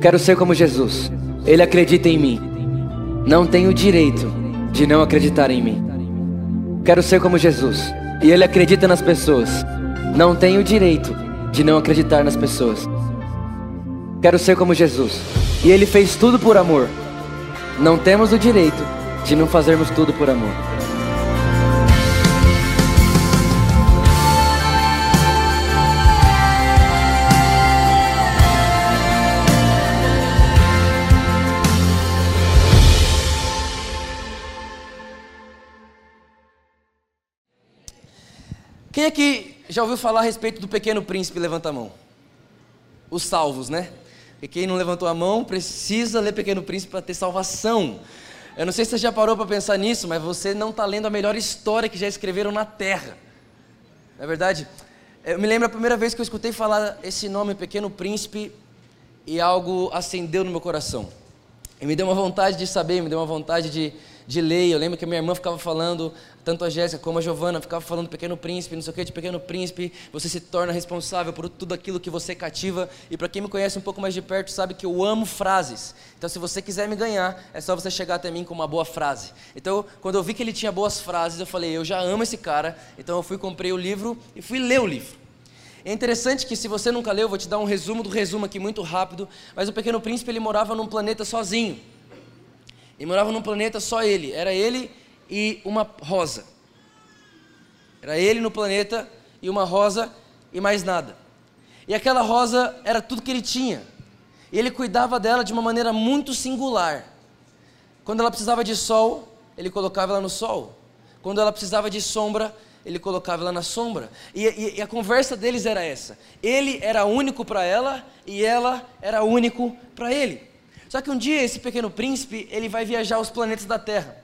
Quero ser como Jesus. Ele acredita em mim. Não tenho direito de não acreditar em mim. Quero ser como Jesus. E ele acredita nas pessoas. Não tenho direito de não acreditar nas pessoas. Quero ser como Jesus. E ele fez tudo por amor. Não temos o direito de não fazermos tudo por amor. Quem aqui já ouviu falar a respeito do pequeno príncipe? Levanta a mão. Os salvos, né? E quem não levantou a mão precisa ler Pequeno Príncipe para ter salvação. Eu não sei se você já parou para pensar nisso, mas você não está lendo a melhor história que já escreveram na Terra. Não é verdade? Eu me lembro a primeira vez que eu escutei falar esse nome, Pequeno Príncipe, e algo acendeu no meu coração. E me deu uma vontade de saber, me deu uma vontade de, de ler. Eu lembro que a minha irmã ficava falando, tanto a Jéssica como a Giovana, ficava falando Pequeno Príncipe, não sei o que, de Pequeno Príncipe. Você se torna responsável por tudo aquilo que você cativa. E para quem me conhece um pouco mais de perto, sabe que eu amo frases. Então, se você quiser me ganhar, é só você chegar até mim com uma boa frase. Então, quando eu vi que ele tinha boas frases, eu falei, eu já amo esse cara. Então, eu fui, comprei o livro e fui ler o livro. É interessante que se você nunca leu, eu vou te dar um resumo do resumo aqui muito rápido, mas o Pequeno Príncipe ele morava num planeta sozinho. Ele morava num planeta só ele. Era ele e uma rosa. Era ele no planeta e uma rosa e mais nada. E aquela rosa era tudo que ele tinha. E ele cuidava dela de uma maneira muito singular. Quando ela precisava de sol, ele colocava ela no sol. Quando ela precisava de sombra, ele colocava ela na sombra. E, e, e a conversa deles era essa: ele era único para ela e ela era único para ele. Só que um dia esse pequeno príncipe, ele vai viajar os planetas da Terra.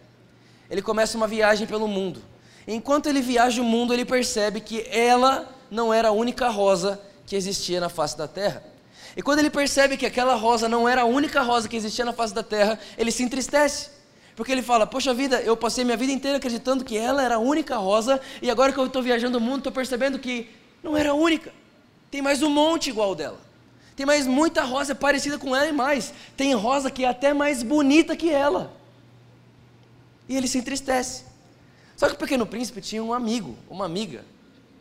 Ele começa uma viagem pelo mundo. Enquanto ele viaja o mundo, ele percebe que ela não era a única rosa que existia na face da Terra. E quando ele percebe que aquela rosa não era a única rosa que existia na face da Terra, ele se entristece. Porque ele fala: Poxa vida, eu passei minha vida inteira acreditando que ela era a única rosa, e agora que eu estou viajando o mundo, estou percebendo que não era a única. Tem mais um monte igual dela. Tem mais muita rosa parecida com ela e mais. Tem rosa que é até mais bonita que ela. E ele se entristece. Só que o pequeno príncipe tinha um amigo, uma amiga,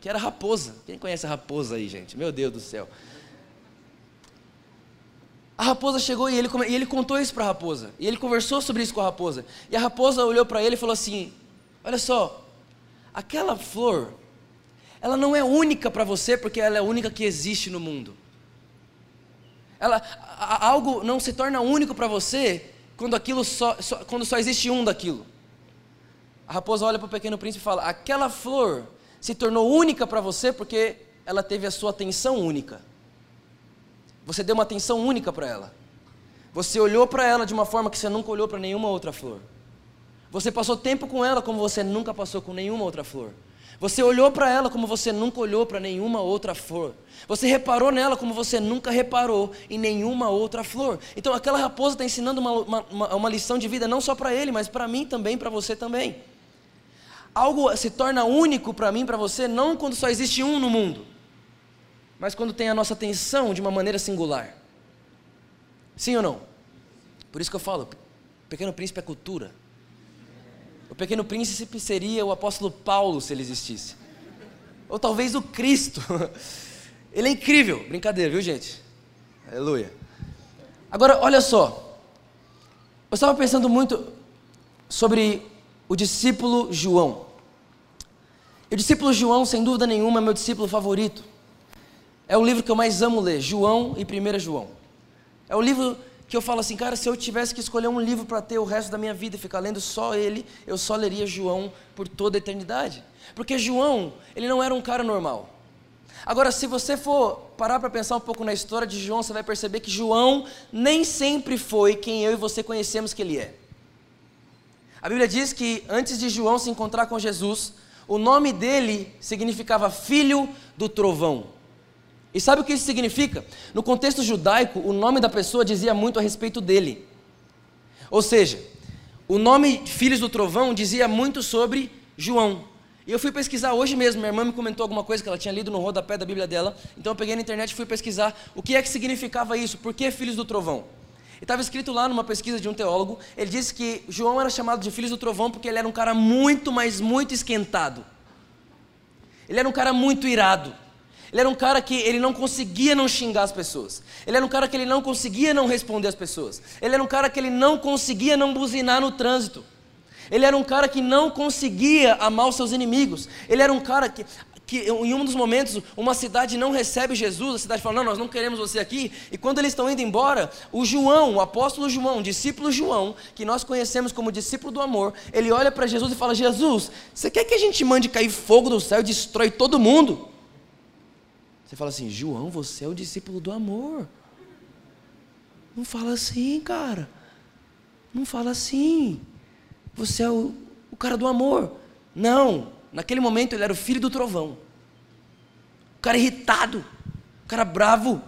que era raposa. Quem conhece a raposa aí, gente? Meu Deus do céu. A raposa chegou e ele, e ele contou isso para a raposa. E ele conversou sobre isso com a raposa. E a raposa olhou para ele e falou assim: Olha só, aquela flor, ela não é única para você porque ela é a única que existe no mundo. Ela, algo não se torna único para você quando aquilo só, só, quando só existe um daquilo. A raposa olha para o pequeno príncipe e fala: aquela flor se tornou única para você porque ela teve a sua atenção única. Você deu uma atenção única para ela. Você olhou para ela de uma forma que você nunca olhou para nenhuma outra flor. Você passou tempo com ela como você nunca passou com nenhuma outra flor. Você olhou para ela como você nunca olhou para nenhuma outra flor. Você reparou nela como você nunca reparou em nenhuma outra flor. Então aquela raposa está ensinando uma, uma, uma, lição de vida não só para ele, mas para mim também, para você também. Algo se torna único para mim, para você, não quando só existe um no mundo, mas quando tem a nossa atenção de uma maneira singular. Sim ou não? Por isso que eu falo, Pequeno Príncipe é cultura. O pequeno príncipe seria o apóstolo Paulo se ele existisse. Ou talvez o Cristo. Ele é incrível. Brincadeira, viu, gente? Aleluia. Agora, olha só. Eu estava pensando muito sobre o discípulo João. E o discípulo João, sem dúvida nenhuma, é meu discípulo favorito. É o livro que eu mais amo ler, João e 1 João. É o livro que eu falo assim, cara, se eu tivesse que escolher um livro para ter o resto da minha vida e ficar lendo só ele, eu só leria João por toda a eternidade. Porque João, ele não era um cara normal. Agora, se você for parar para pensar um pouco na história de João, você vai perceber que João nem sempre foi quem eu e você conhecemos que ele é. A Bíblia diz que antes de João se encontrar com Jesus, o nome dele significava filho do trovão. E sabe o que isso significa? No contexto judaico, o nome da pessoa dizia muito a respeito dele. Ou seja, o nome Filhos do Trovão dizia muito sobre João. E eu fui pesquisar hoje mesmo, minha irmã me comentou alguma coisa que ela tinha lido no rodapé da Bíblia dela. Então eu peguei na internet e fui pesquisar o que é que significava isso, por que filhos do trovão? E estava escrito lá numa pesquisa de um teólogo, ele disse que João era chamado de filhos do trovão porque ele era um cara muito, mas muito esquentado. Ele era um cara muito irado. Ele era um cara que ele não conseguia não xingar as pessoas. Ele era um cara que ele não conseguia não responder as pessoas. Ele era um cara que ele não conseguia não buzinar no trânsito. Ele era um cara que não conseguia amar os seus inimigos. Ele era um cara que, que em um dos momentos uma cidade não recebe Jesus, a cidade fala: Não, nós não queremos você aqui. E quando eles estão indo embora, o João, o apóstolo João, o discípulo João, que nós conhecemos como discípulo do amor, ele olha para Jesus e fala: Jesus, você quer que a gente mande cair fogo do céu e destrói todo mundo? Você fala assim: João, você é o discípulo do amor. Não fala assim, cara. Não fala assim. Você é o, o cara do amor. Não, naquele momento ele era o filho do trovão. O cara irritado, o cara bravo,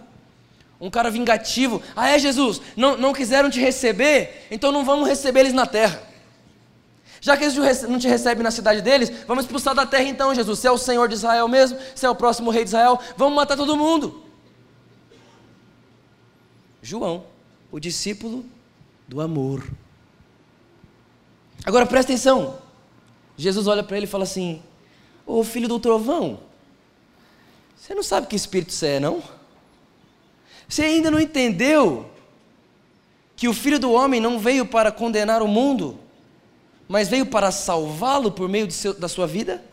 um cara vingativo. Ah, é Jesus, não, não quiseram te receber, então não vamos receber eles na terra. Já que eles não te recebem na cidade deles, vamos expulsar da terra então, Jesus. Você é o Senhor de Israel mesmo, você é o próximo rei de Israel, vamos matar todo mundo. João, o discípulo do amor. Agora presta atenção. Jesus olha para ele e fala assim: Ô filho do trovão, você não sabe que espírito você é, não? Você ainda não entendeu que o filho do homem não veio para condenar o mundo, mas veio para salvá-lo por meio seu, da sua vida?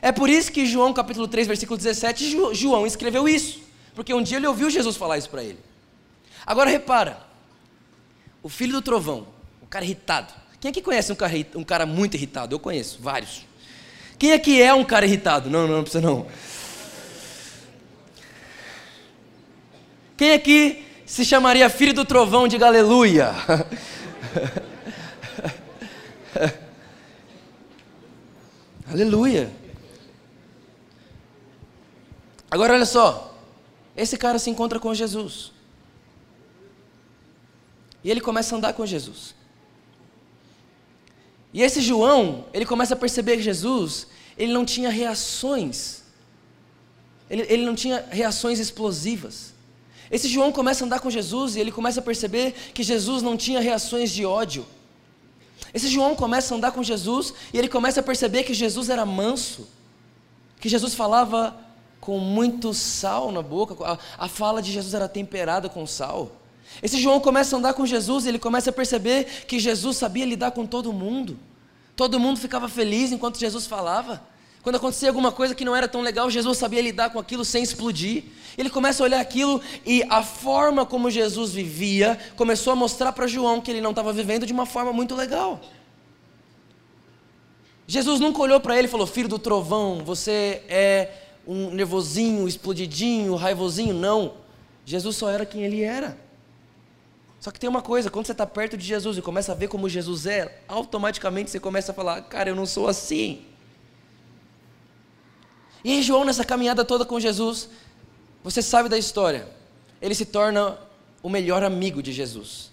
É por isso que João capítulo 3, versículo 17, João escreveu isso, porque um dia ele ouviu Jesus falar isso para ele. Agora repara, o filho do trovão, o cara irritado, quem aqui conhece um cara, um cara muito irritado? Eu conheço, vários. Quem aqui é um cara irritado? Não, não, não precisa não. Quem aqui se chamaria filho do trovão? Diga aleluia. aleluia. Agora olha só. Esse cara se encontra com Jesus. E ele começa a andar com Jesus. E esse João, ele começa a perceber que Jesus, ele não tinha reações, ele, ele não tinha reações explosivas. Esse João começa a andar com Jesus e ele começa a perceber que Jesus não tinha reações de ódio. Esse João começa a andar com Jesus e ele começa a perceber que Jesus era manso, que Jesus falava com muito sal na boca, a, a fala de Jesus era temperada com sal. Esse João começa a andar com Jesus e ele começa a perceber que Jesus sabia lidar com todo mundo. Todo mundo ficava feliz enquanto Jesus falava. Quando acontecia alguma coisa que não era tão legal, Jesus sabia lidar com aquilo sem explodir. Ele começa a olhar aquilo e a forma como Jesus vivia começou a mostrar para João que ele não estava vivendo de uma forma muito legal. Jesus nunca olhou para ele e falou: Filho do trovão, você é um nervosinho, explodidinho, raivosinho. Não. Jesus só era quem ele era. Só que tem uma coisa, quando você está perto de Jesus e começa a ver como Jesus é, automaticamente você começa a falar, cara, eu não sou assim. E aí, João, nessa caminhada toda com Jesus, você sabe da história, ele se torna o melhor amigo de Jesus.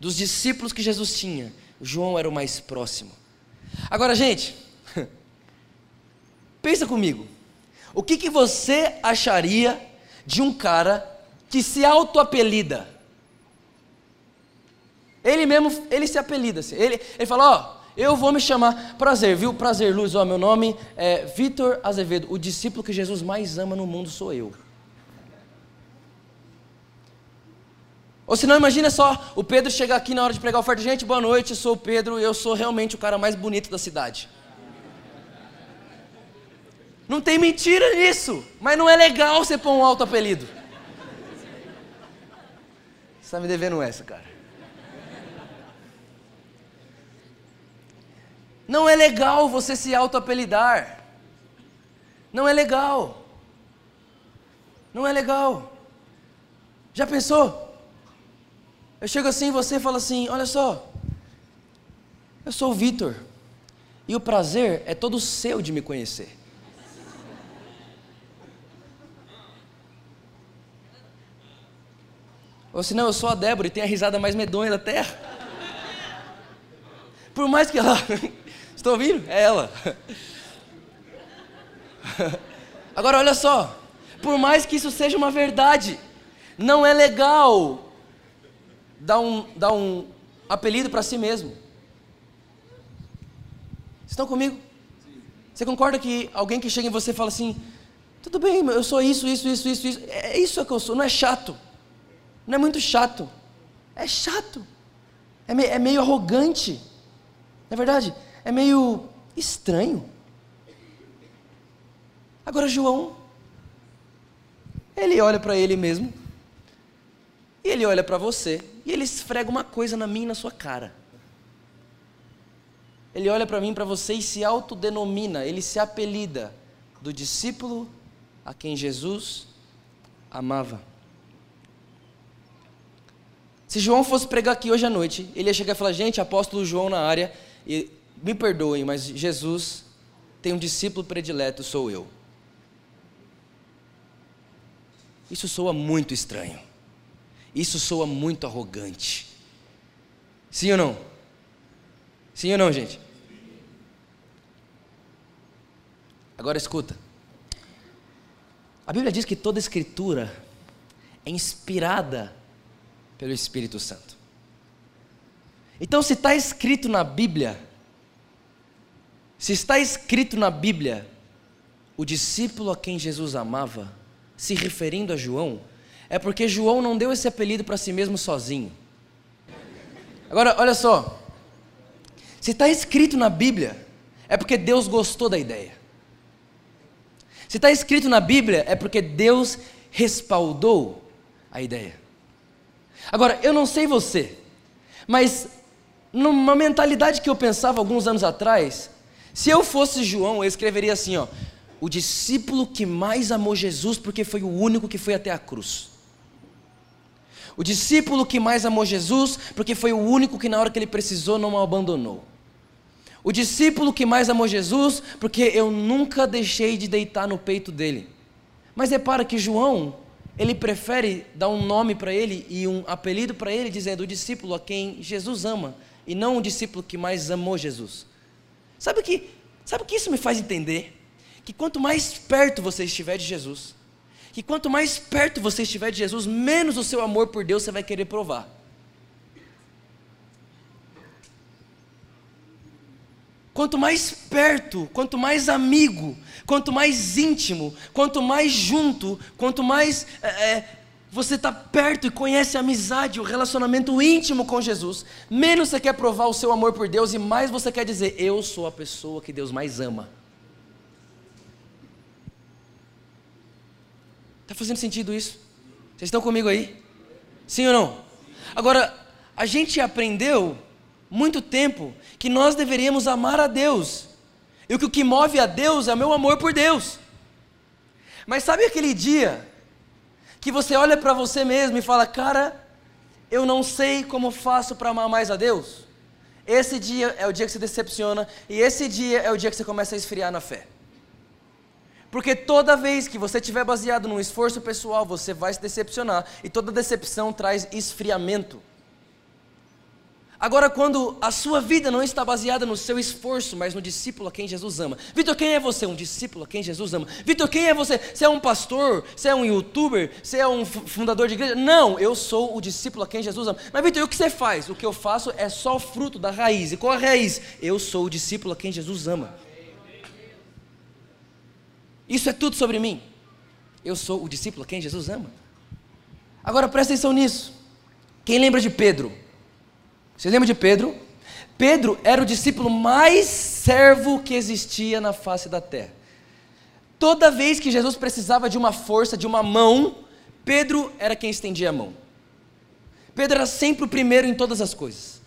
Dos discípulos que Jesus tinha, João era o mais próximo. Agora, gente, pensa comigo. O que, que você acharia de um cara que se auto-apelida ele mesmo, ele se apelida assim. Ele, ele fala, ó, eu vou me chamar Prazer, viu? Prazer, Luz, ó, meu nome é Vitor Azevedo. O discípulo que Jesus mais ama no mundo sou eu. Ou se não, imagina só, o Pedro chegar aqui na hora de pregar a oferta. Gente, boa noite, sou o Pedro, eu sou realmente o cara mais bonito da cidade. Não tem mentira nisso, mas não é legal você pôr um alto apelido. Você está me devendo essa, cara. Não é legal você se auto-apelidar. Não é legal. Não é legal. Já pensou? Eu chego assim e você fala assim: Olha só, eu sou o Vitor, e o prazer é todo seu de me conhecer. Ou senão eu sou a Débora e tenho a risada mais medonha da terra. Por mais que ela Estão ouvindo? É ela. Agora olha só, por mais que isso seja uma verdade, não é legal dar um, dar um apelido para si mesmo. Estão comigo? Você concorda que alguém que chega em você fala assim: tudo bem, eu sou isso, isso, isso, isso, isso. É isso que eu sou, não é chato. Não é muito chato. É chato. É, me, é meio arrogante. Não é verdade? É meio estranho. Agora, João, ele olha para ele mesmo, e ele olha para você, e ele esfrega uma coisa na minha e na sua cara. Ele olha para mim, para você e se autodenomina, ele se apelida do discípulo a quem Jesus amava. Se João fosse pregar aqui hoje à noite, ele ia chegar e falar: Gente, apóstolo João na área, e me perdoem, mas Jesus tem um discípulo predileto, sou eu. Isso soa muito estranho. Isso soa muito arrogante. Sim ou não? Sim ou não, gente? Agora escuta. A Bíblia diz que toda escritura é inspirada pelo Espírito Santo. Então, se está escrito na Bíblia, se está escrito na Bíblia, o discípulo a quem Jesus amava, se referindo a João, é porque João não deu esse apelido para si mesmo sozinho. Agora, olha só. Se está escrito na Bíblia, é porque Deus gostou da ideia. Se está escrito na Bíblia, é porque Deus respaldou a ideia. Agora, eu não sei você, mas numa mentalidade que eu pensava alguns anos atrás, se eu fosse João, eu escreveria assim, ó: o discípulo que mais amou Jesus porque foi o único que foi até a cruz. O discípulo que mais amou Jesus porque foi o único que na hora que ele precisou não o abandonou. O discípulo que mais amou Jesus porque eu nunca deixei de deitar no peito dele. Mas repara que João, ele prefere dar um nome para ele e um apelido para ele, dizendo o discípulo a quem Jesus ama, e não o discípulo que mais amou Jesus. Sabe o que, sabe o que isso me faz entender? que quanto mais perto você estiver de Jesus, que quanto mais perto você estiver de Jesus, menos o seu amor por Deus você vai querer provar. Quanto mais perto, quanto mais amigo, quanto mais íntimo, quanto mais junto, quanto mais é, é você está perto e conhece a amizade, o relacionamento íntimo com Jesus, menos você quer provar o seu amor por Deus e mais você quer dizer: Eu sou a pessoa que Deus mais ama. Está fazendo sentido isso? Vocês estão comigo aí? Sim ou não? Agora, a gente aprendeu muito tempo que nós deveríamos amar a Deus. E que o que move a Deus é o meu amor por Deus. Mas sabe aquele dia que você olha para você mesmo e fala: "Cara, eu não sei como faço para amar mais a Deus"? Esse dia é o dia que se decepciona e esse dia é o dia que você começa a esfriar na fé. Porque toda vez que você estiver baseado num esforço pessoal, você vai se decepcionar. E toda decepção traz esfriamento. Agora, quando a sua vida não está baseada no seu esforço, mas no discípulo a quem Jesus ama. Vitor, quem é você? Um discípulo a quem Jesus ama. Vitor, quem é você? Você é um pastor? Você é um youtuber? Você é um fundador de igreja? Não, eu sou o discípulo a quem Jesus ama. Mas, Vitor, o que você faz? O que eu faço é só fruto da raiz. E qual a raiz? Eu sou o discípulo a quem Jesus ama. Isso é tudo sobre mim. Eu sou o discípulo a quem Jesus ama. Agora presta atenção nisso. Quem lembra de Pedro? Você lembra de Pedro? Pedro era o discípulo mais servo que existia na face da terra. Toda vez que Jesus precisava de uma força, de uma mão, Pedro era quem estendia a mão. Pedro era sempre o primeiro em todas as coisas.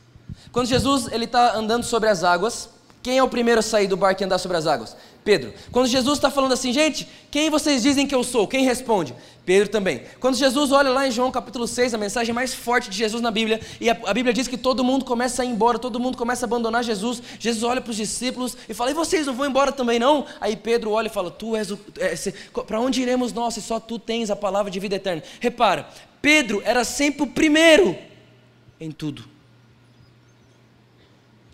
Quando Jesus ele está andando sobre as águas, quem é o primeiro a sair do barco e andar sobre as águas? Pedro. Quando Jesus está falando assim, gente, quem vocês dizem que eu sou? Quem responde? Pedro também. Quando Jesus olha lá em João capítulo 6, a mensagem mais forte de Jesus na Bíblia, e a, a Bíblia diz que todo mundo começa a ir embora, todo mundo começa a abandonar Jesus. Jesus olha para os discípulos e fala: E vocês não vão embora também não? Aí Pedro olha e fala: Tu és o. É, para onde iremos nós se só tu tens a palavra de vida eterna? Repara, Pedro era sempre o primeiro em tudo.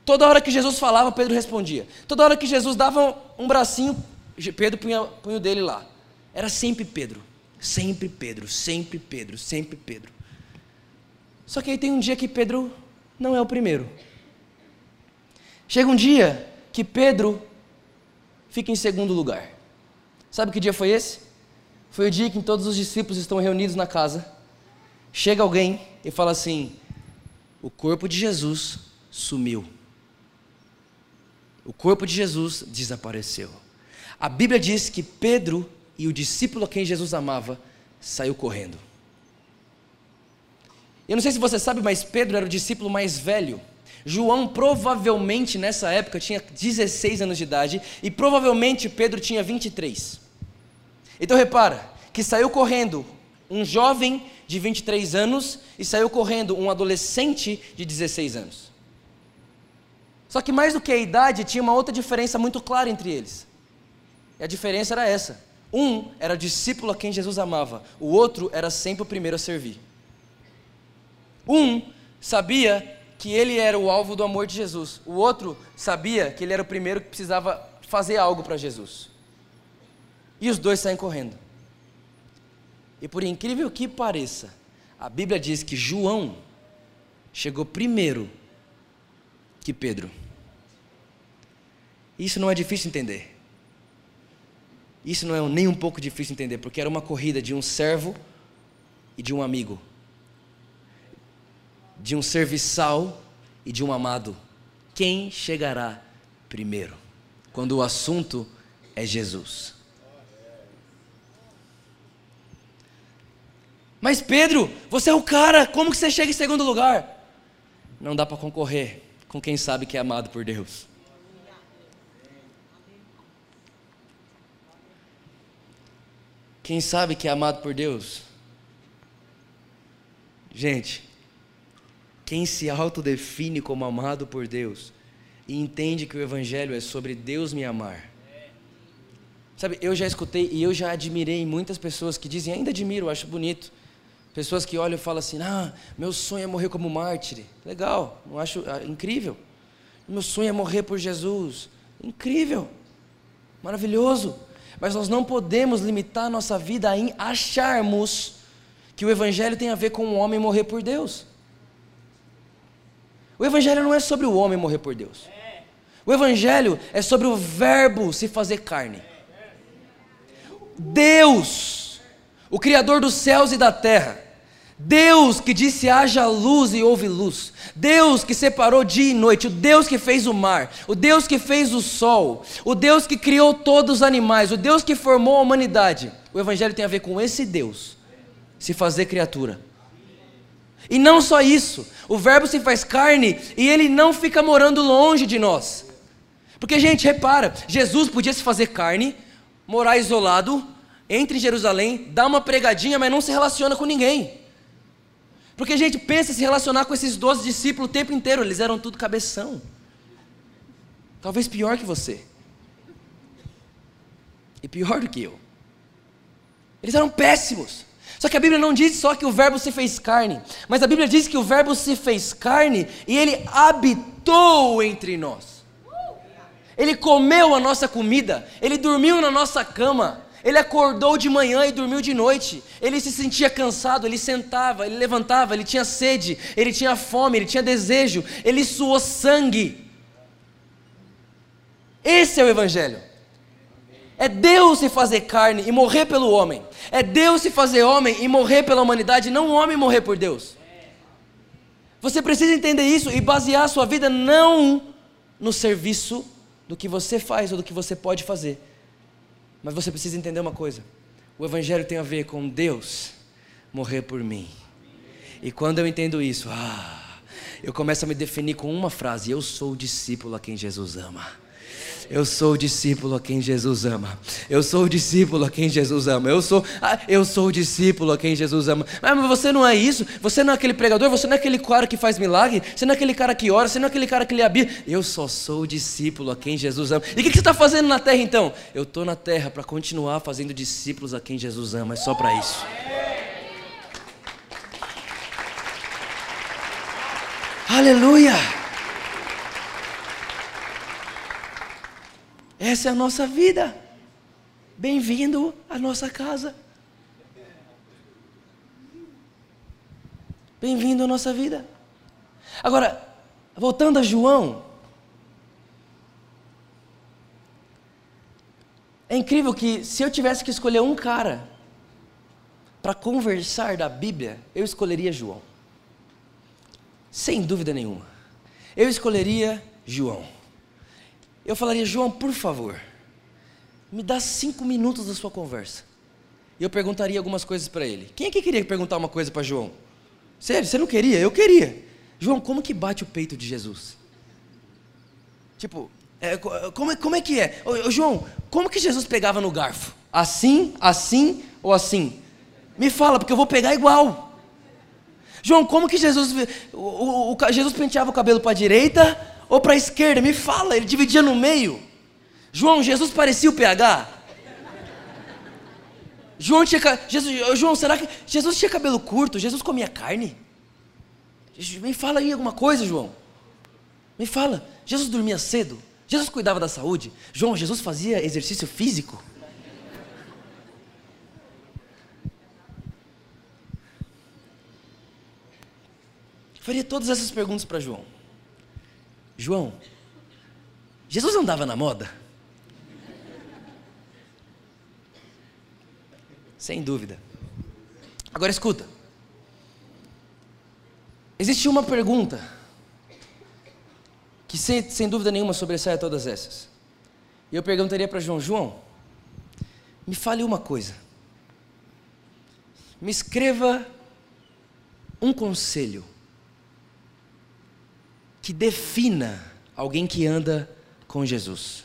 Toda hora que Jesus falava, Pedro respondia. Toda hora que Jesus dava um bracinho, Pedro punha, punha o dele lá. Era sempre Pedro. Sempre Pedro, sempre Pedro, sempre Pedro. Só que aí tem um dia que Pedro não é o primeiro. Chega um dia que Pedro fica em segundo lugar. Sabe que dia foi esse? Foi o dia que todos os discípulos estão reunidos na casa. Chega alguém e fala assim: O corpo de Jesus sumiu. O corpo de Jesus desapareceu. A Bíblia diz que Pedro e o discípulo a quem Jesus amava saiu correndo. Eu não sei se você sabe, mas Pedro era o discípulo mais velho. João provavelmente nessa época tinha 16 anos de idade e provavelmente Pedro tinha 23. Então repara que saiu correndo um jovem de 23 anos e saiu correndo um adolescente de 16 anos. Só que mais do que a idade, tinha uma outra diferença muito clara entre eles. E a diferença era essa: um era discípulo a quem Jesus amava, o outro era sempre o primeiro a servir. Um sabia que ele era o alvo do amor de Jesus, o outro sabia que ele era o primeiro que precisava fazer algo para Jesus. E os dois saem correndo. E por incrível que pareça, a Bíblia diz que João chegou primeiro que Pedro. Isso não é difícil entender. Isso não é nem um pouco difícil entender, porque era uma corrida de um servo e de um amigo, de um serviçal e de um amado. Quem chegará primeiro? Quando o assunto é Jesus. Mas Pedro, você é o cara, como que você chega em segundo lugar? Não dá para concorrer com quem sabe que é amado por Deus. Quem sabe que é amado por Deus? Gente, quem se autodefine como amado por Deus e entende que o Evangelho é sobre Deus me amar. Sabe, eu já escutei e eu já admirei muitas pessoas que dizem, ainda admiro, acho bonito, Pessoas que olham e falam assim: ah, meu sonho é morrer como mártir. Legal, não acho ah, incrível. Meu sonho é morrer por Jesus. Incrível, maravilhoso. Mas nós não podemos limitar nossa vida em acharmos que o Evangelho tem a ver com o homem morrer por Deus. O Evangelho não é sobre o homem morrer por Deus. O Evangelho é sobre o Verbo se fazer carne. Deus o Criador dos céus e da terra. Deus que disse haja luz e houve luz. Deus que separou dia e noite. O Deus que fez o mar. O Deus que fez o sol. O Deus que criou todos os animais. O Deus que formou a humanidade. O Evangelho tem a ver com esse Deus se fazer criatura. E não só isso, o Verbo se faz carne e ele não fica morando longe de nós. Porque, gente, repara, Jesus podia se fazer carne, morar isolado, entra em Jerusalém, dá uma pregadinha, mas não se relaciona com ninguém. Porque a gente pensa em se relacionar com esses doze discípulos o tempo inteiro, eles eram tudo cabeção. Talvez pior que você. E pior do que eu. Eles eram péssimos. Só que a Bíblia não diz só que o Verbo se fez carne, mas a Bíblia diz que o Verbo se fez carne e ele habitou entre nós. Ele comeu a nossa comida, ele dormiu na nossa cama, ele acordou de manhã e dormiu de noite. Ele se sentia cansado, ele sentava, ele levantava, ele tinha sede, ele tinha fome, ele tinha desejo, ele suou sangue. Esse é o Evangelho. É Deus se fazer carne e morrer pelo homem. É Deus se fazer homem e morrer pela humanidade, não o homem morrer por Deus. Você precisa entender isso e basear a sua vida não no serviço do que você faz ou do que você pode fazer, mas você precisa entender uma coisa: o Evangelho tem a ver com Deus morrer por mim. E quando eu entendo isso, ah, eu começo a me definir com uma frase: eu sou o discípulo a quem Jesus ama. Eu sou o discípulo a quem Jesus ama. Eu sou o discípulo a quem Jesus ama. Eu sou, ah, eu sou o discípulo a quem Jesus ama. Mas você não é isso? Você não é aquele pregador? Você não é aquele cara que faz milagre? Você não é aquele cara que ora? Você não é aquele cara que lê a Bíblia? Eu só sou o discípulo a quem Jesus ama. E o que, que você está fazendo na terra então? Eu estou na terra para continuar fazendo discípulos a quem Jesus ama. É só para isso. Aleluia! Essa é a nossa vida. Bem-vindo à nossa casa. Bem-vindo à nossa vida. Agora, voltando a João. É incrível que se eu tivesse que escolher um cara para conversar da Bíblia, eu escolheria João. Sem dúvida nenhuma. Eu escolheria João. Eu falaria, João, por favor, me dá cinco minutos da sua conversa. E eu perguntaria algumas coisas para ele. Quem é que queria perguntar uma coisa para João? Sério, você não queria? Eu queria. João, como que bate o peito de Jesus? Tipo, é, como, é, como é que é? Ô, João, como que Jesus pegava no garfo? Assim, assim ou assim? Me fala, porque eu vou pegar igual. João, como que Jesus. O, o, o Jesus penteava o cabelo para a direita ou para a esquerda? Me fala, ele dividia no meio. João, Jesus parecia o PH? João tinha. Jesus, João, será que. Jesus tinha cabelo curto? Jesus comia carne? Me fala aí alguma coisa, João. Me fala. Jesus dormia cedo? Jesus cuidava da saúde? João, Jesus fazia exercício físico? faria todas essas perguntas para João. João, Jesus andava na moda? Sem dúvida. Agora escuta. Existe uma pergunta que sem, sem dúvida nenhuma sobressai a todas essas. E eu perguntaria para João: João, me fale uma coisa. Me escreva um conselho que defina alguém que anda com Jesus.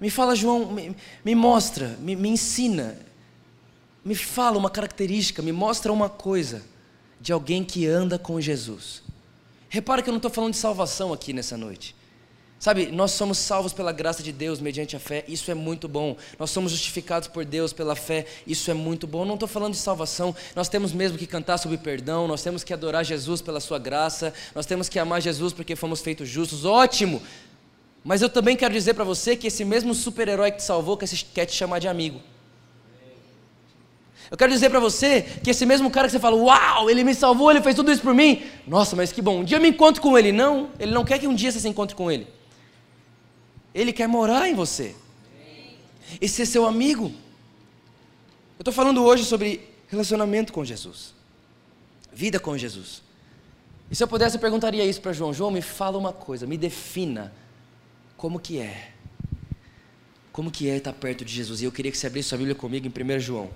Me fala, João, me, me mostra, me, me ensina, me fala uma característica, me mostra uma coisa de alguém que anda com Jesus. Repara que eu não estou falando de salvação aqui nessa noite. Sabe, nós somos salvos pela graça de Deus mediante a fé, isso é muito bom. Nós somos justificados por Deus pela fé, isso é muito bom. Não estou falando de salvação, nós temos mesmo que cantar sobre perdão, nós temos que adorar Jesus pela Sua graça, nós temos que amar Jesus porque fomos feitos justos, ótimo. Mas eu também quero dizer para você que esse mesmo super-herói que te salvou quer te chamar de amigo. Eu quero dizer para você que esse mesmo cara que você fala, uau, ele me salvou, ele fez tudo isso por mim. Nossa, mas que bom, um dia eu me encontro com ele. Não, ele não quer que um dia você se encontre com ele. Ele quer morar em você. E ser seu amigo. Eu estou falando hoje sobre relacionamento com Jesus. Vida com Jesus. E se eu pudesse, eu perguntaria isso para João. João, me fala uma coisa, me defina como que é. Como que é estar perto de Jesus. E eu queria que você abrisse sua Bíblia comigo em 1 João.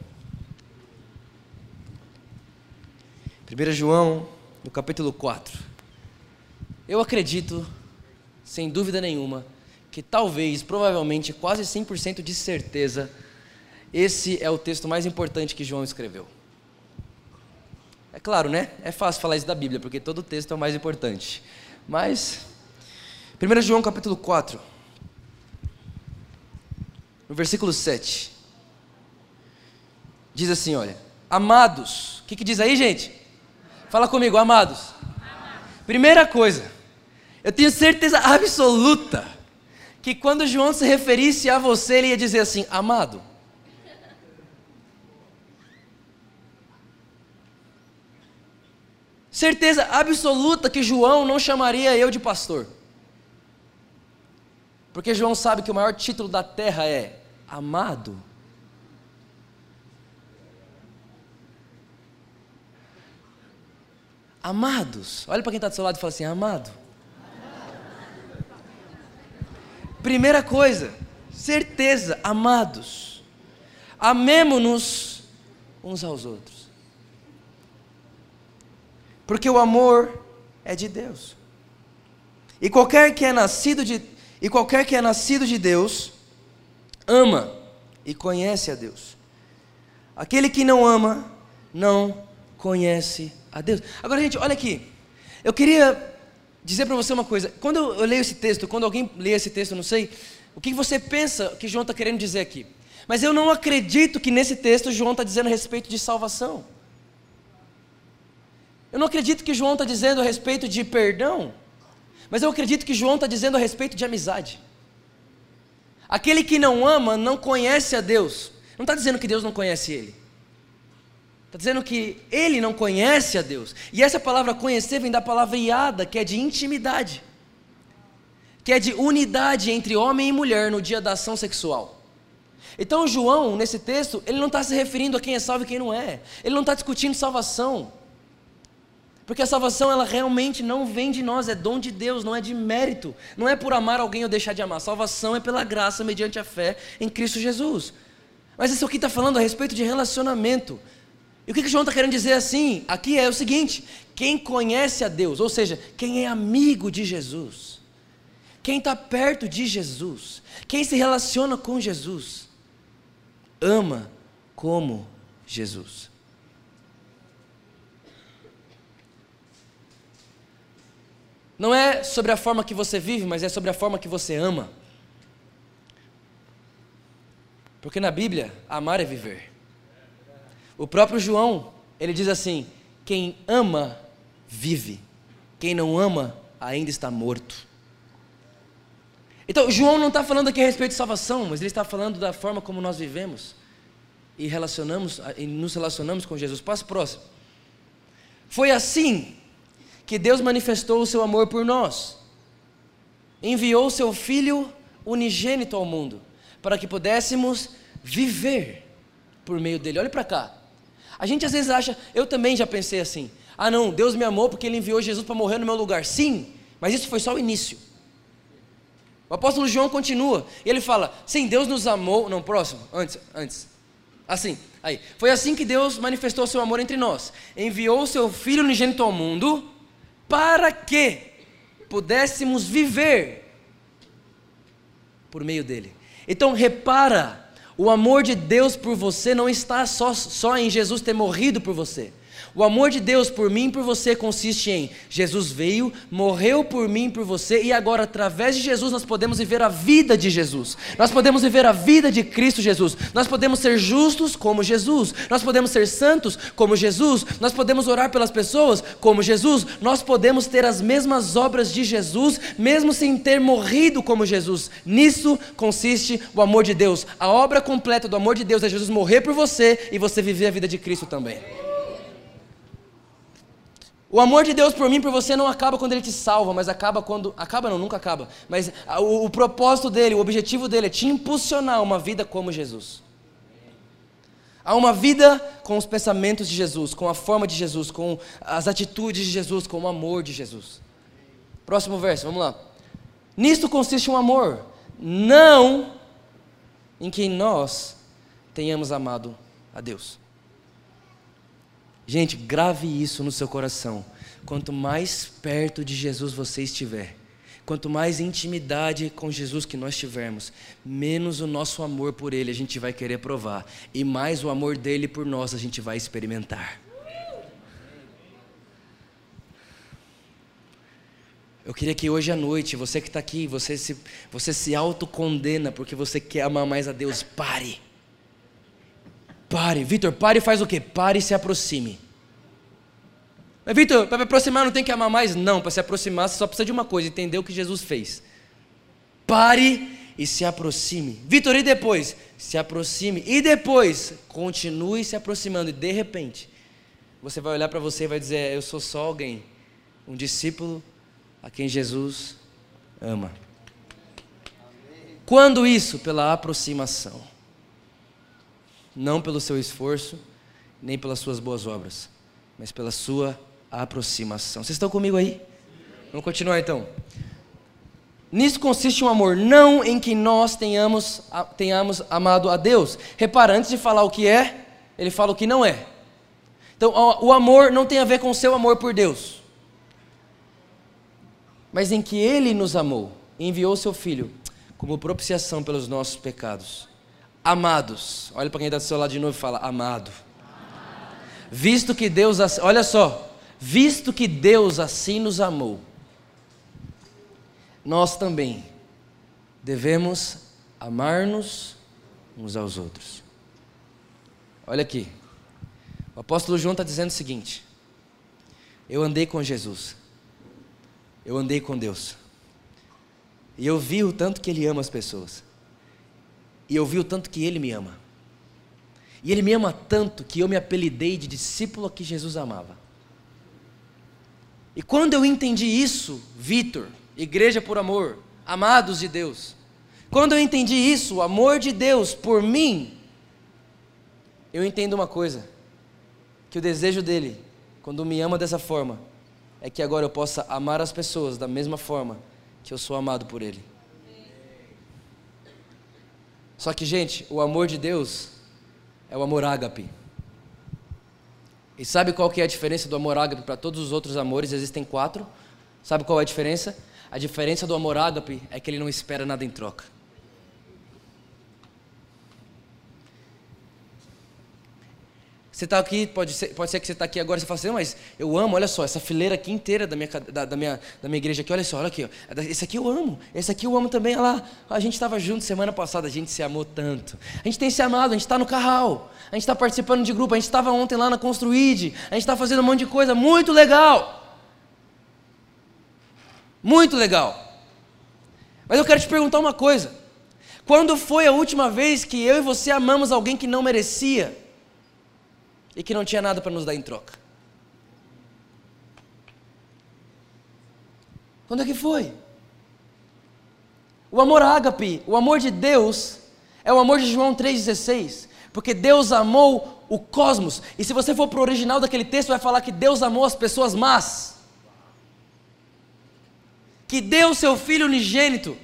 1 João, no capítulo 4. Eu acredito, sem dúvida nenhuma, que talvez, provavelmente, quase 100% de certeza, esse é o texto mais importante que João escreveu. É claro, né? É fácil falar isso da Bíblia, porque todo texto é o mais importante. Mas, 1 João capítulo 4, no versículo 7, diz assim: olha, amados, o que, que diz aí, gente? Fala comigo, amados. Primeira coisa, eu tenho certeza absoluta que quando João se referisse a você, ele ia dizer assim: amado. Certeza absoluta que João não chamaria eu de pastor. Porque João sabe que o maior título da terra é amado. Amados. Olha para quem está do seu lado e fala assim: amado. Primeira coisa, certeza, amados, amemo-nos uns aos outros, porque o amor é de Deus. E qualquer que é nascido de e qualquer que é nascido de Deus ama e conhece a Deus. Aquele que não ama não conhece a Deus. Agora, gente, olha aqui. Eu queria dizer para você uma coisa. Quando eu leio esse texto, quando alguém lê esse texto, não sei, o que você pensa que João está querendo dizer aqui? Mas eu não acredito que nesse texto João está dizendo a respeito de salvação. Eu não acredito que João está dizendo a respeito de perdão. Mas eu acredito que João está dizendo a respeito de amizade. Aquele que não ama não conhece a Deus. Não está dizendo que Deus não conhece ele. Está dizendo que ele não conhece a Deus. E essa palavra conhecer vem da palavra iada, que é de intimidade, que é de unidade entre homem e mulher no dia da ação sexual. Então, João, nesse texto, ele não está se referindo a quem é salvo e quem não é. Ele não está discutindo salvação. Porque a salvação, ela realmente não vem de nós, é dom de Deus, não é de mérito. Não é por amar alguém ou deixar de amar. Salvação é pela graça, mediante a fé em Cristo Jesus. Mas isso aqui está falando a respeito de relacionamento. E o que, que João está querendo dizer assim? Aqui é o seguinte: quem conhece a Deus, ou seja, quem é amigo de Jesus, quem está perto de Jesus, quem se relaciona com Jesus, ama como Jesus. Não é sobre a forma que você vive, mas é sobre a forma que você ama. Porque na Bíblia, amar é viver. O próprio João, ele diz assim: quem ama, vive. Quem não ama, ainda está morto. Então, João não está falando aqui a respeito de salvação, mas ele está falando da forma como nós vivemos e relacionamos e nos relacionamos com Jesus. Passo próximo. Foi assim que Deus manifestou o seu amor por nós. Enviou o seu filho unigênito ao mundo para que pudéssemos viver por meio dele. Olhe para cá. A gente às vezes acha, eu também já pensei assim: "Ah, não, Deus me amou porque ele enviou Jesus para morrer no meu lugar". Sim, mas isso foi só o início. O apóstolo João continua, e ele fala: Sim, Deus nos amou. Não, próximo, antes, antes. Assim, aí. Foi assim que Deus manifestou seu amor entre nós. Enviou o seu Filho unigênito ao mundo para que pudéssemos viver por meio dele. Então, repara, o amor de Deus por você não está só, só em Jesus ter morrido por você. O amor de Deus por mim e por você consiste em Jesus veio, morreu por mim e por você, e agora, através de Jesus, nós podemos viver a vida de Jesus. Nós podemos viver a vida de Cristo Jesus. Nós podemos ser justos como Jesus. Nós podemos ser santos como Jesus. Nós podemos orar pelas pessoas como Jesus. Nós podemos ter as mesmas obras de Jesus, mesmo sem ter morrido como Jesus. Nisso consiste o amor de Deus. A obra completa do amor de Deus é Jesus morrer por você e você viver a vida de Cristo também. O amor de Deus por mim, por você, não acaba quando Ele te salva, mas acaba quando. Acaba não, nunca acaba. Mas o, o propósito dele, o objetivo dele é te impulsionar a uma vida como Jesus. A uma vida com os pensamentos de Jesus, com a forma de Jesus, com as atitudes de Jesus, com o amor de Jesus. Próximo verso, vamos lá. Nisto consiste um amor, não em que nós tenhamos amado a Deus. Gente, grave isso no seu coração. Quanto mais perto de Jesus você estiver, quanto mais intimidade com Jesus que nós tivermos, menos o nosso amor por Ele a gente vai querer provar, e mais o amor dele por nós a gente vai experimentar. Eu queria que hoje à noite, você que está aqui, você se, você se autocondena porque você quer amar mais a Deus, pare. Pare, Vitor, pare e faz o quê? Pare e se aproxime. Mas, Vitor, para me aproximar não tem que amar mais? Não, para se aproximar você só precisa de uma coisa: entender o que Jesus fez. Pare e se aproxime. Vitor, e depois? Se aproxime. E depois? Continue se aproximando. E de repente, você vai olhar para você e vai dizer: Eu sou só alguém, um discípulo a quem Jesus ama. Quando isso? Pela aproximação não pelo seu esforço, nem pelas suas boas obras, mas pela sua aproximação. Vocês estão comigo aí? Vamos continuar então. Nisso consiste um amor, não em que nós tenhamos, tenhamos amado a Deus. Repara, antes de falar o que é, ele fala o que não é. Então, o amor não tem a ver com o seu amor por Deus, mas em que Ele nos amou enviou seu Filho como propiciação pelos nossos pecados amados. Olha para quem está do seu lado de novo e fala: amado. Visto que Deus, olha só, visto que Deus assim nos amou, nós também devemos amar-nos uns aos outros. Olha aqui, o apóstolo João está dizendo o seguinte: eu andei com Jesus, eu andei com Deus, e eu vi o tanto que Ele ama as pessoas. E eu vi o tanto que ele me ama. E ele me ama tanto que eu me apelidei de discípulo que Jesus amava. E quando eu entendi isso, Vitor, igreja por amor, amados de Deus, quando eu entendi isso, o amor de Deus por mim, eu entendo uma coisa: que o desejo dele, quando me ama dessa forma, é que agora eu possa amar as pessoas da mesma forma que eu sou amado por ele. Só que, gente, o amor de Deus é o amor ágape. E sabe qual que é a diferença do amor ágape para todos os outros amores? Existem quatro. Sabe qual é a diferença? A diferença do amor ágape é que ele não espera nada em troca. Você está aqui, pode ser, pode ser que você está aqui agora e você fala assim, mas eu amo, olha só, essa fileira aqui inteira da minha, da, da, minha, da minha igreja aqui, olha só, olha aqui, ó, esse aqui eu amo, esse aqui eu amo também, olha lá, a gente estava junto semana passada, a gente se amou tanto, a gente tem se amado, a gente está no carral, a gente está participando de grupo, a gente estava ontem lá na Construid, a gente está fazendo um monte de coisa, muito legal, muito legal, mas eu quero te perguntar uma coisa, quando foi a última vez que eu e você amamos alguém que não merecia? E que não tinha nada para nos dar em troca. Quando é que foi? O amor ágape, o amor de Deus, é o amor de João 3,16. Porque Deus amou o cosmos. E se você for para o original daquele texto, vai falar que Deus amou as pessoas más. Que deu seu filho unigênito.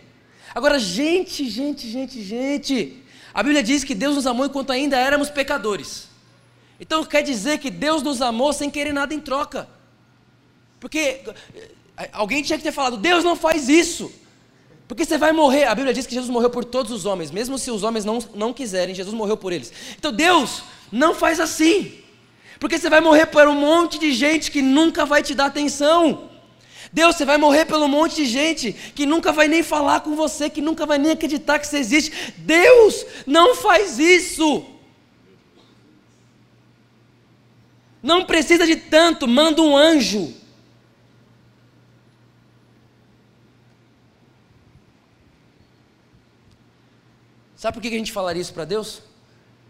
Agora, gente, gente, gente, gente. A Bíblia diz que Deus nos amou enquanto ainda éramos pecadores. Então quer dizer que Deus nos amou sem querer nada em troca. Porque eh, alguém tinha que ter falado: Deus não faz isso. Porque você vai morrer. A Bíblia diz que Jesus morreu por todos os homens, mesmo se os homens não, não quiserem, Jesus morreu por eles. Então Deus não faz assim. Porque você vai morrer por um monte de gente que nunca vai te dar atenção. Deus, você vai morrer pelo monte de gente que nunca vai nem falar com você, que nunca vai nem acreditar que você existe. Deus não faz isso. Não precisa de tanto, manda um anjo. Sabe por que a gente falaria isso para Deus?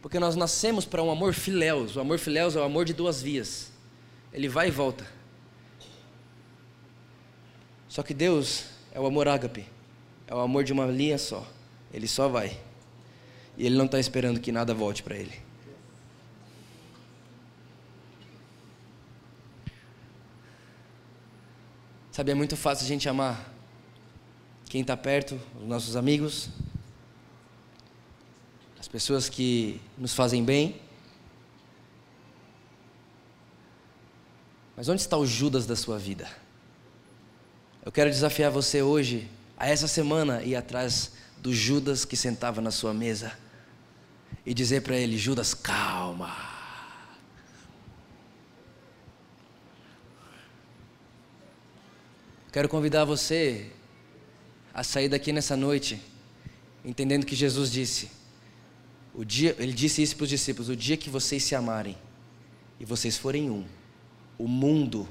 Porque nós nascemos para um amor filéus. O amor filéus é o amor de duas vias. Ele vai e volta. Só que Deus é o amor ágape. É o amor de uma linha só. Ele só vai. E ele não está esperando que nada volte para ele. Sabe, é muito fácil a gente amar quem está perto, os nossos amigos, as pessoas que nos fazem bem. Mas onde está o Judas da sua vida? Eu quero desafiar você hoje, a essa semana, ir atrás do Judas que sentava na sua mesa e dizer para ele: Judas, calma. Quero convidar você a sair daqui nessa noite, entendendo que Jesus disse, o dia, ele disse isso para os discípulos: o dia que vocês se amarem e vocês forem um, o mundo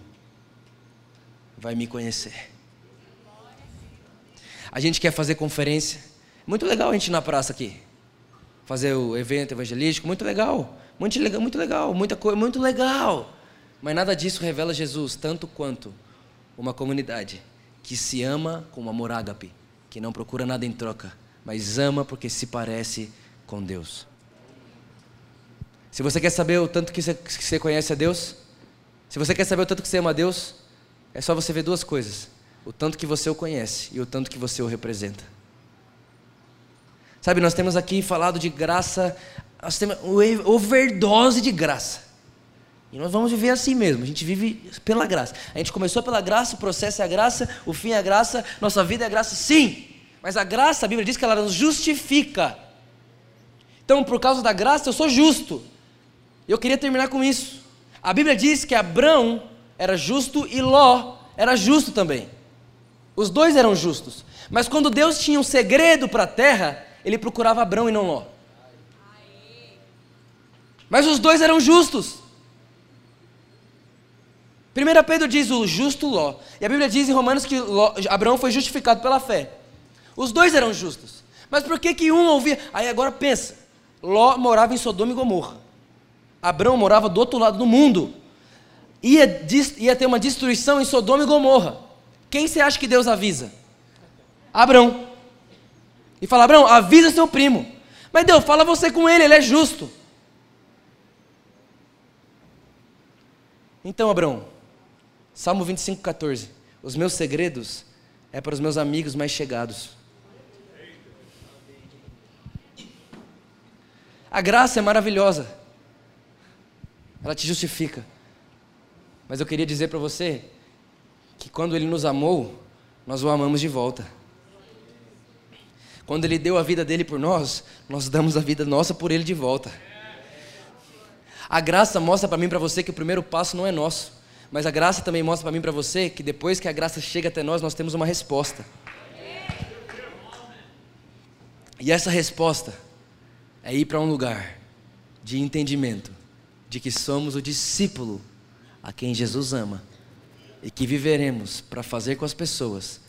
vai me conhecer. A gente quer fazer conferência, muito legal a gente ir na praça aqui, fazer o evento evangelístico, muito legal, muito legal, muito legal, muita coisa, muito legal. Mas nada disso revela Jesus tanto quanto uma comunidade que se ama com amor ágape, que não procura nada em troca, mas ama porque se parece com Deus. Se você quer saber o tanto que você, conhece a Deus, se você quer saber o tanto que você ama a Deus, é só você ver duas coisas: o tanto que você o conhece e o tanto que você o representa. Sabe, nós temos aqui falado de graça, nós temos overdose de graça. E nós vamos viver assim mesmo, a gente vive pela graça. A gente começou pela graça, o processo é a graça, o fim é a graça, nossa vida é a graça, sim. Mas a graça, a Bíblia diz que ela nos justifica. Então, por causa da graça, eu sou justo. Eu queria terminar com isso. A Bíblia diz que Abrão era justo e Ló era justo também. Os dois eram justos. Mas quando Deus tinha um segredo para a terra, ele procurava Abrão e não Ló. Mas os dois eram justos. 1 Pedro diz o justo Ló. E a Bíblia diz em Romanos que Ló, Abraão foi justificado pela fé. Os dois eram justos. Mas por que, que um ouvia? Aí agora pensa: Ló morava em Sodoma e Gomorra. Abraão morava do outro lado do mundo. Ia, ia ter uma destruição em Sodoma e Gomorra. Quem você acha que Deus avisa? Abraão. E fala: Abraão, avisa seu primo. Mas Deus, fala você com ele, ele é justo. Então, Abraão, Salmo 25, 14. Os meus segredos é para os meus amigos mais chegados. A graça é maravilhosa. Ela te justifica. Mas eu queria dizer para você que quando Ele nos amou, nós o amamos de volta. Quando Ele deu a vida dele por nós, nós damos a vida nossa por Ele de volta. A graça mostra para mim e para você que o primeiro passo não é nosso, mas a graça também mostra para mim e para você que depois que a graça chega até nós, nós temos uma resposta. E essa resposta é ir para um lugar de entendimento de que somos o discípulo a quem Jesus ama e que viveremos para fazer com as pessoas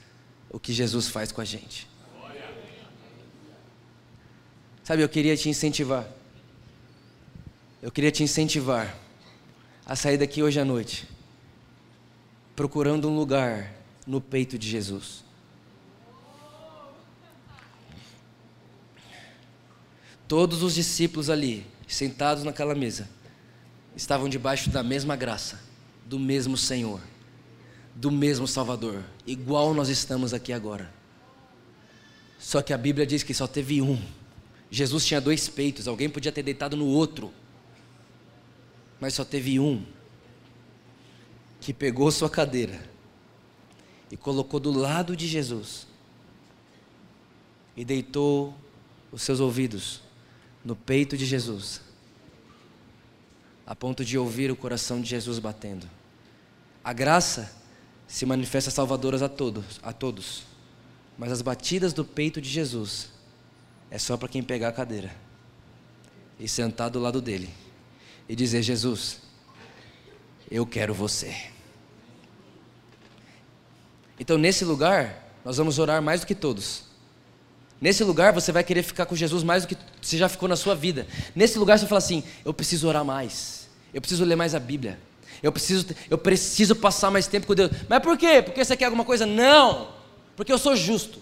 o que Jesus faz com a gente. Sabe, eu queria te incentivar. Eu queria te incentivar a sair daqui hoje à noite procurando um lugar no peito de Jesus. Todos os discípulos ali, sentados naquela mesa, estavam debaixo da mesma graça, do mesmo Senhor, do mesmo Salvador, igual nós estamos aqui agora. Só que a Bíblia diz que só teve um. Jesus tinha dois peitos, alguém podia ter deitado no outro, mas só teve um que pegou sua cadeira e colocou do lado de Jesus e deitou os seus ouvidos no peito de Jesus a ponto de ouvir o coração de Jesus batendo. A graça se manifesta salvadoras a todos, a todos. Mas as batidas do peito de Jesus é só para quem pegar a cadeira e sentar do lado dele e dizer: Jesus, eu quero você. Então, nesse lugar, nós vamos orar mais do que todos. Nesse lugar, você vai querer ficar com Jesus mais do que você já ficou na sua vida. Nesse lugar, você fala assim: eu preciso orar mais. Eu preciso ler mais a Bíblia. Eu preciso, eu preciso passar mais tempo com Deus. Mas por quê? Porque você quer alguma coisa? Não! Porque eu sou justo.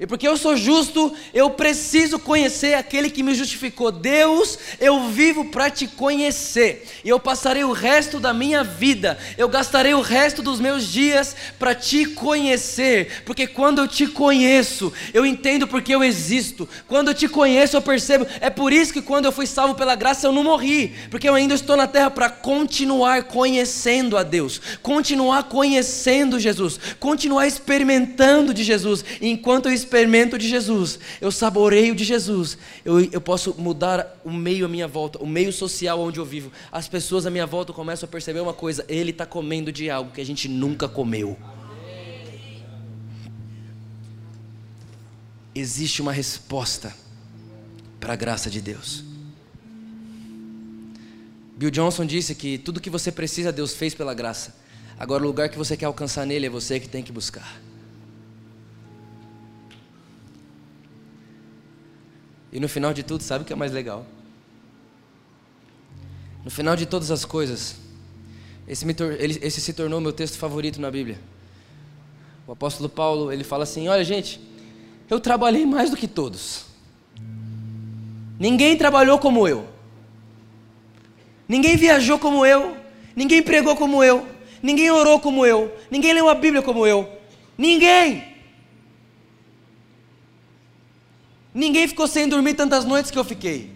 E porque eu sou justo, eu preciso conhecer aquele que me justificou. Deus, eu vivo para te conhecer. E eu passarei o resto da minha vida, eu gastarei o resto dos meus dias para te conhecer. Porque quando eu te conheço, eu entendo porque eu existo. Quando eu te conheço, eu percebo. É por isso que quando eu fui salvo pela graça, eu não morri. Porque eu ainda estou na terra para continuar conhecendo a Deus, continuar conhecendo Jesus, continuar experimentando de Jesus. E enquanto eu experimento de Jesus, eu saboreio de Jesus, eu, eu posso mudar o meio à minha volta, o meio social onde eu vivo. As pessoas à minha volta começam a perceber uma coisa: ele está comendo de algo que a gente nunca comeu. Existe uma resposta para a graça de Deus. Bill Johnson disse que tudo que você precisa, Deus fez pela graça. Agora, o lugar que você quer alcançar nele é você que tem que buscar. E no final de tudo, sabe o que é mais legal? No final de todas as coisas, esse, ele, esse se tornou meu texto favorito na Bíblia. O apóstolo Paulo, ele fala assim: Olha, gente, eu trabalhei mais do que todos. Ninguém trabalhou como eu. Ninguém viajou como eu. Ninguém pregou como eu. Ninguém orou como eu. Ninguém leu a Bíblia como eu. Ninguém. Ninguém ficou sem dormir tantas noites que eu fiquei.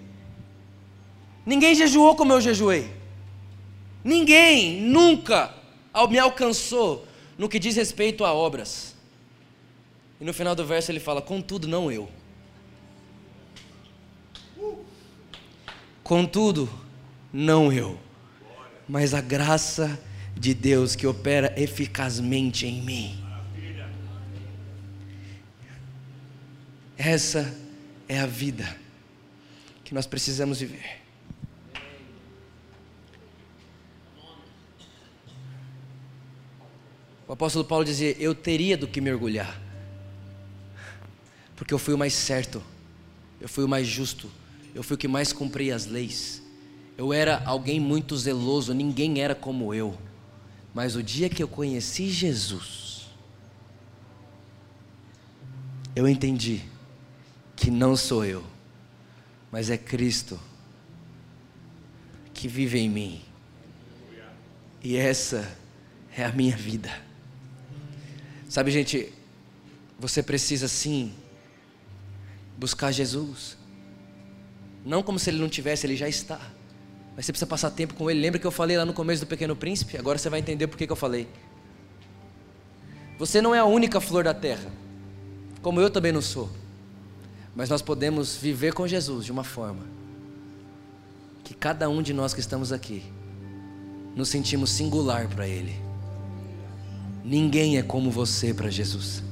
Ninguém jejuou como eu jejuei. Ninguém nunca me alcançou no que diz respeito a obras. E no final do verso ele fala: Contudo, não eu. Contudo, não eu, mas a graça de Deus que opera eficazmente em mim. Essa é a vida que nós precisamos viver. O apóstolo Paulo dizia: Eu teria do que mergulhar, Porque eu fui o mais certo, eu fui o mais justo, eu fui o que mais cumpri as leis. Eu era alguém muito zeloso, ninguém era como eu. Mas o dia que eu conheci Jesus, eu entendi que não sou eu, mas é Cristo que vive em mim. E essa é a minha vida. Sabe, gente, você precisa sim buscar Jesus. Não como se ele não tivesse, ele já está. Mas você precisa passar tempo com ele. Lembra que eu falei lá no começo do Pequeno Príncipe? Agora você vai entender por que, eu falei. Você não é a única flor da terra, como eu também não sou. Mas nós podemos viver com Jesus de uma forma que cada um de nós que estamos aqui nos sentimos singular para Ele. Ninguém é como você para Jesus.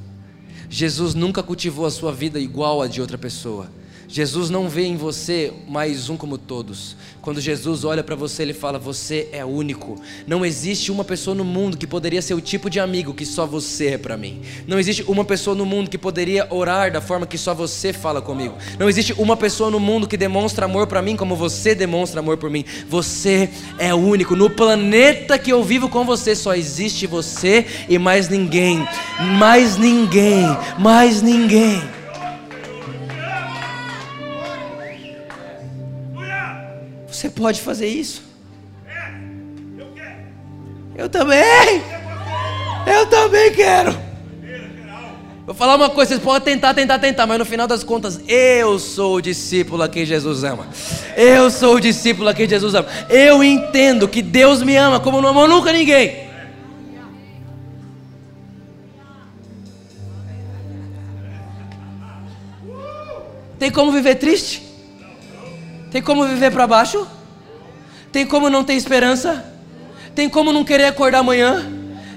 Jesus nunca cultivou a sua vida igual a de outra pessoa. Jesus não vê em você mais um como todos. Quando Jesus olha para você, ele fala: Você é único. Não existe uma pessoa no mundo que poderia ser o tipo de amigo que só você é para mim. Não existe uma pessoa no mundo que poderia orar da forma que só você fala comigo. Não existe uma pessoa no mundo que demonstra amor para mim como você demonstra amor por mim. Você é único. No planeta que eu vivo com você, só existe você e mais ninguém. Mais ninguém. Mais ninguém. Você pode fazer isso? Eu também. Eu também quero. Vou falar uma coisa, vocês podem tentar, tentar, tentar, mas no final das contas, eu sou o discípulo a quem Jesus ama. Eu sou o discípulo a quem Jesus ama. Eu entendo que Deus me ama como não amou nunca ninguém. Tem como viver triste? Tem como viver para baixo? Tem como não ter esperança? Tem como não querer acordar amanhã?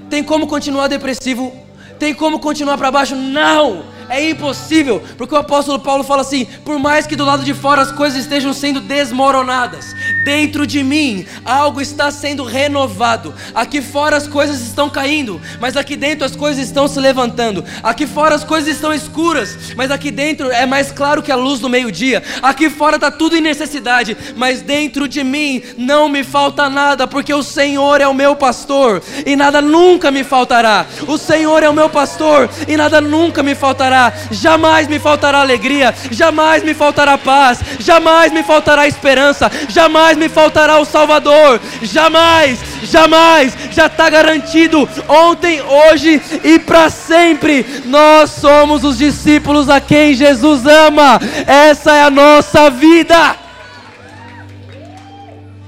Tem como continuar depressivo? Tem como continuar para baixo? Não! É impossível, porque o apóstolo Paulo fala assim: por mais que do lado de fora as coisas estejam sendo desmoronadas, dentro de mim algo está sendo renovado. Aqui fora as coisas estão caindo, mas aqui dentro as coisas estão se levantando. Aqui fora as coisas estão escuras, mas aqui dentro é mais claro que a luz do meio-dia. Aqui fora está tudo em necessidade, mas dentro de mim não me falta nada, porque o Senhor é o meu pastor e nada nunca me faltará. O Senhor é o meu pastor e nada nunca me faltará. Jamais me faltará alegria, jamais me faltará paz, jamais me faltará esperança, jamais jamais me faltará o Salvador, jamais, jamais, já está garantido, ontem, hoje e para sempre. Nós somos os discípulos a quem Jesus ama, essa é a nossa vida,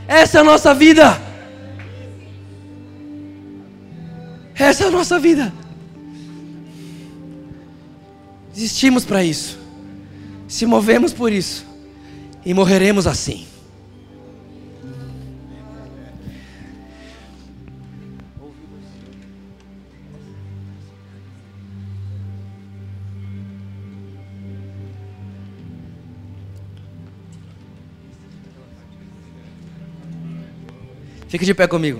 essa é a nossa vida, essa é a nossa vida. Existimos para isso, se movemos por isso e morreremos assim. Fique de pé comigo.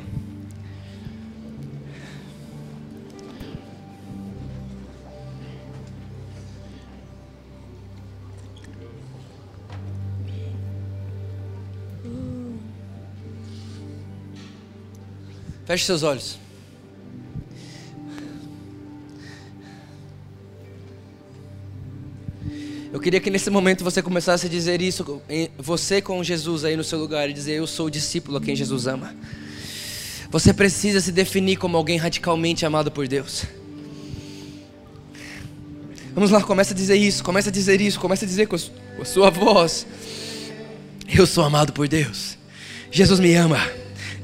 Feche seus olhos. Eu queria que nesse momento você começasse a dizer isso, você com Jesus aí no seu lugar, e dizer: Eu sou o discípulo a quem Jesus ama. Você precisa se definir como alguém radicalmente amado por Deus. Vamos lá, começa a dizer isso, começa a dizer isso, começa a dizer com a sua voz: Eu sou amado por Deus. Jesus me ama.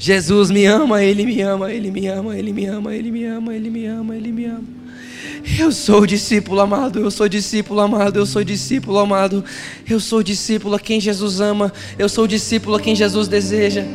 Jesus me ama, Ele me ama, Ele me ama, Ele me ama, Ele me ama, Ele me ama, Ele me ama. Eu sou discípulo amado, eu sou discípulo amado, eu sou discípulo amado, eu sou discípulo a quem Jesus ama, eu sou discípulo a quem Jesus deseja.